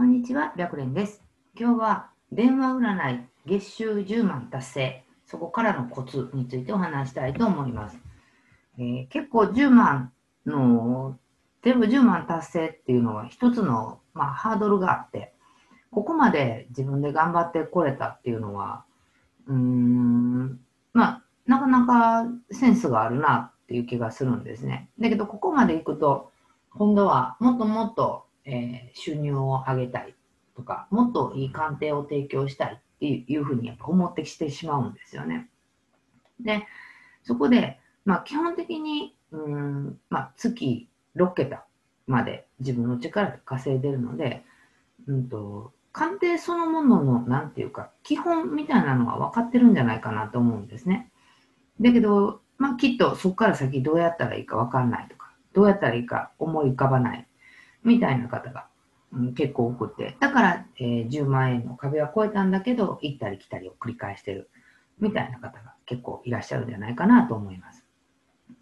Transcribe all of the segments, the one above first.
こんにちは、白蓮です。今日は電話占い月収10万達成、そこからのコツについてお話したいと思います。えー結構10万の、全部10万達成っていうのは一つの、まあ、ハードルがあって、ここまで自分で頑張ってこれたっていうのは、うーん、まあ、なかなかセンスがあるなっていう気がするんですね。だけど、ここまで行くと、今度はもっともっと、えー収入を上げたいとか、もっといい鑑定を提供したいっていうふうにやっぱ思ってきてしまうんですよね。で、そこで、まあ、基本的に、うんまあ、月6桁まで自分の力で稼いでるので、うんと、鑑定そのものの、なんていうか、基本みたいなのは分かってるんじゃないかなと思うんですね。だけど、まあ、きっとそこから先どうやったらいいか分かんないとか、どうやったらいいか思い浮かばないみたいな方が、うん結構多くて、だから、えー10万円の壁は超えたんだけど、行ったり来たりを繰り返してるみたいな方が結構いらっしゃるんじゃないかなと思います。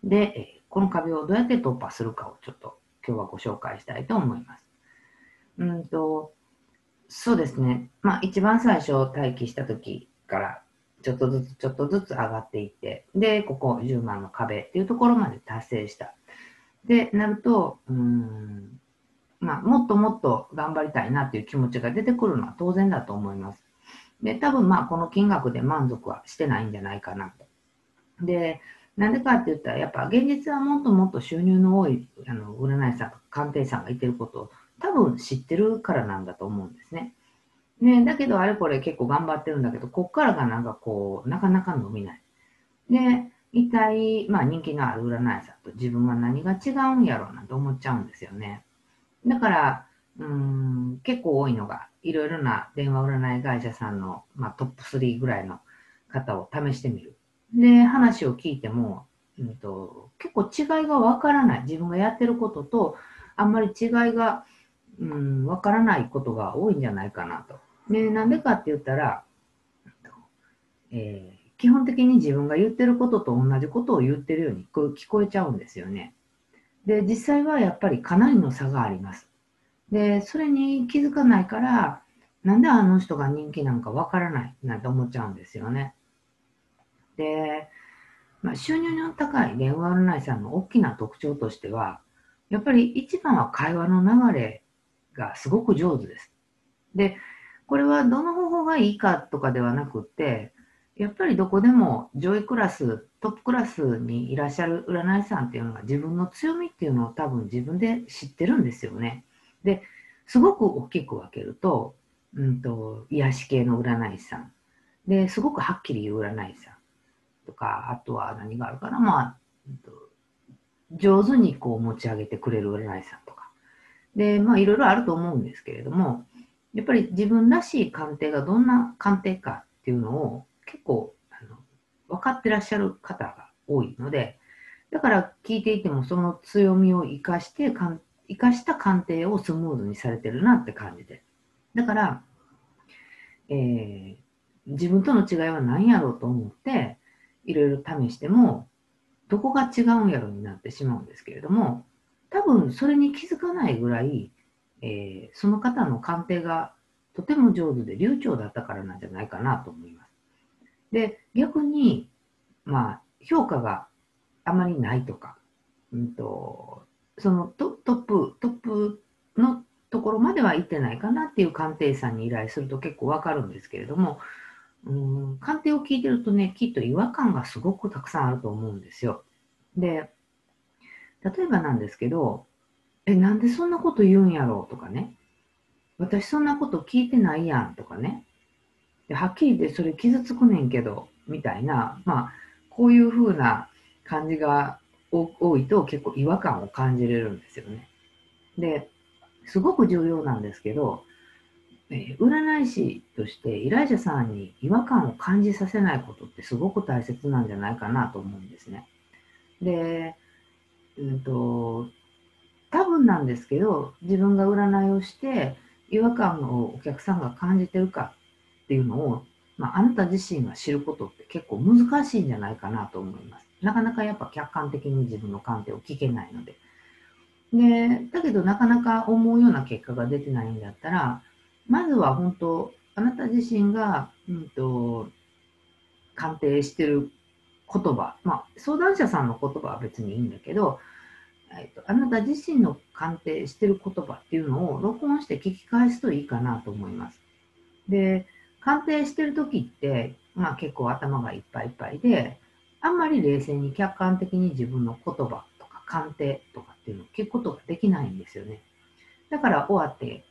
で、えーこの壁をどうやって突破するかをちょっと今日はご紹介したいと思います。うんと、そうですね。まあ一番最初待機した時からちょっとずつちょっとずつ上がっていって、で、ここ10万の壁っていうところまで達成した。で、なると、うん、まあもっともっと頑張りたいなっていう気持ちが出てくるのは当然だと思います。で、多分まあこの金額で満足はしてないんじゃないかなと。で、なんでかって言ったら、やっぱ現実はもっともっと収入の多いあの占い師さん鑑定士さんがいてることを多分知ってるからなんだと思うんですね。ね、だけどあれこれ結構頑張ってるんだけど、こっからがなんかこう、なかなか伸びない。で、一体、まあ人気のある占い師さんと自分は何が違うんやろうなと思っちゃうんですよね。だから、うん、結構多いのが、いろいろな電話占い会社さんの、まあ、トップ3ぐらいの方を試してみる。で、話を聞いても、うん、と結構違いがわからない。自分がやってることと、あんまり違いが、うん、わからないことが多いんじゃないかなと。で、なんでかって言ったら、えー基本的に自分が言ってることと同じことを言ってるように聞こえちゃうんですよね。で、実際はやっぱりかなりの差があります。で、それに気づかないから、なんであの人が人気なんかわからないなんて思っちゃうんですよね。で、まあ、収入の高い電話占いさんの大きな特徴としては、やっぱり一番は会話の流れがすごく上手です。で、これはどの方法がいいかとかではなくって、やっぱりどこでも上位クラス、トップクラスにいらっしゃる占い師さんっていうのが自分の強みっていうのを多分自分で知ってるんですよね。で、すごく大きく分けると、うんと、癒し系の占い師さん。で、すごくはっきり言う占い師さん。とか、あとは何があるかな、まあ、上手にこう持ち上げてくれる占い師さんとか。で、まあいろいろあると思うんですけれども、やっぱり自分らしい鑑定がどんな鑑定かっていうのを結構分かってらっしゃる方が多いので、だから聞いていてもその強みを生かして、か生かした鑑定をスムーズにされてるなって感じで。だから、えー自分との違いは何やろうと思って、いろいろ試しても、どこが違うんやろになってしまうんですけれども、多分それに気づかないぐらい、えーその方の鑑定がとても上手で流暢だったからなんじゃないかなと思います。で、逆に、まあ、評価があまりないとか、うんと、そのトトップ、トップのところまでは行ってないかなっていう鑑定さんに依頼すると結構わかるんですけれども、うん、鑑定を聞いてるとね、きっと違和感がすごくたくさんあると思うんですよ。で、例えばなんですけど、え、なんでそんなこと言うんやろうとかね、私そんなこと聞いてないやんとかね、ではっきり言ってそれ傷つくねんけど、みたいな、まあ、こういう風な感じが多いと結構違和感を感じれるんですよね。で、すごく重要なんですけど、えー占い師として依頼者さんに違和感を感じさせないことってすごく大切なんじゃないかなと思うんですね。で、うんと、多分なんですけど、自分が占いをして違和感をお客さんが感じてるかっていうのを、まあ、あなた自身が知ることって結構難しいんじゃないかなと思います。なかなかやっぱ客観的に自分の鑑定を聞けないので。で、だけどなかなか思うような結果が出てないんだったら、まずは本当、あなた自身が、うんと、鑑定してる言葉、まあ、相談者さんの言葉は別にいいんだけど、えっと、あなた自身の鑑定してる言葉っていうのを録音して聞き返すといいかなと思います。で、鑑定してる時って、まあ結構頭がいっぱいいっぱいで、あんまり冷静に客観的に自分の言葉とか鑑定とかっていうのを聞くことができないんですよね。だから終わって、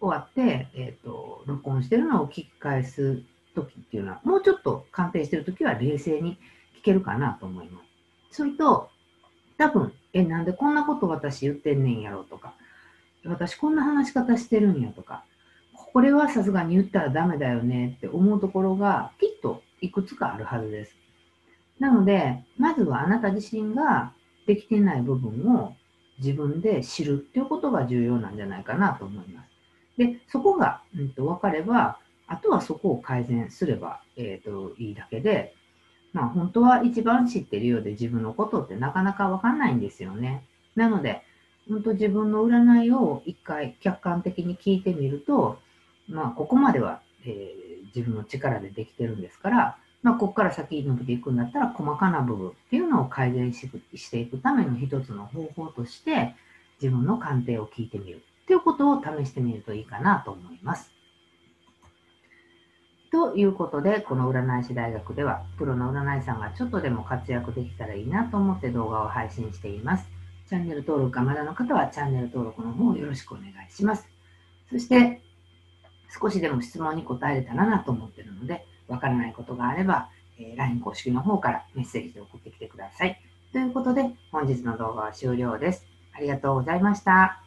終わって、えっ、ー、と、録音してるのを聞き返す時っていうのは、もうちょっと鑑定してる時は冷静に聞けるかなと思います。それと、多分、え、なんでこんなこと私言ってんねんやろとか、私こんな話し方してるんやとか、これはさすがに言ったらダメだよねって思うところがきっといくつかあるはずです。なので、まずはあなた自身ができてない部分を自分で知るっていうことが重要なんじゃないかなと思います。で、そこが、うん、と分かれば、あとはそこを改善すれば、えーと、いいだけで、まあ本当は一番知ってるようで自分のことってなかなかわかんないんですよね。なので、本当自分の占いを一回客観的に聞いてみると、まあここまでは、えー、自分の力でできてるんですから、まあここから先伸びていくんだったら細かな部分っていうのを改善していくための一つの方法として、自分の鑑定を聞いてみるっていうことを試してみるといいかなと思います。ということで、この占い師大学では、プロの占い師さんがちょっとでも活躍できたらいいなと思って動画を配信しています。チャンネル登録がまだの方はチャンネル登録の方よろしくお願いします。そして、少しでも質問に答えれたらなと思ってるので、わからないことがあれば、えー、LINE 公式の方からメッセージで送ってきてください。ということで、本日の動画は終了です。ありがとうございました。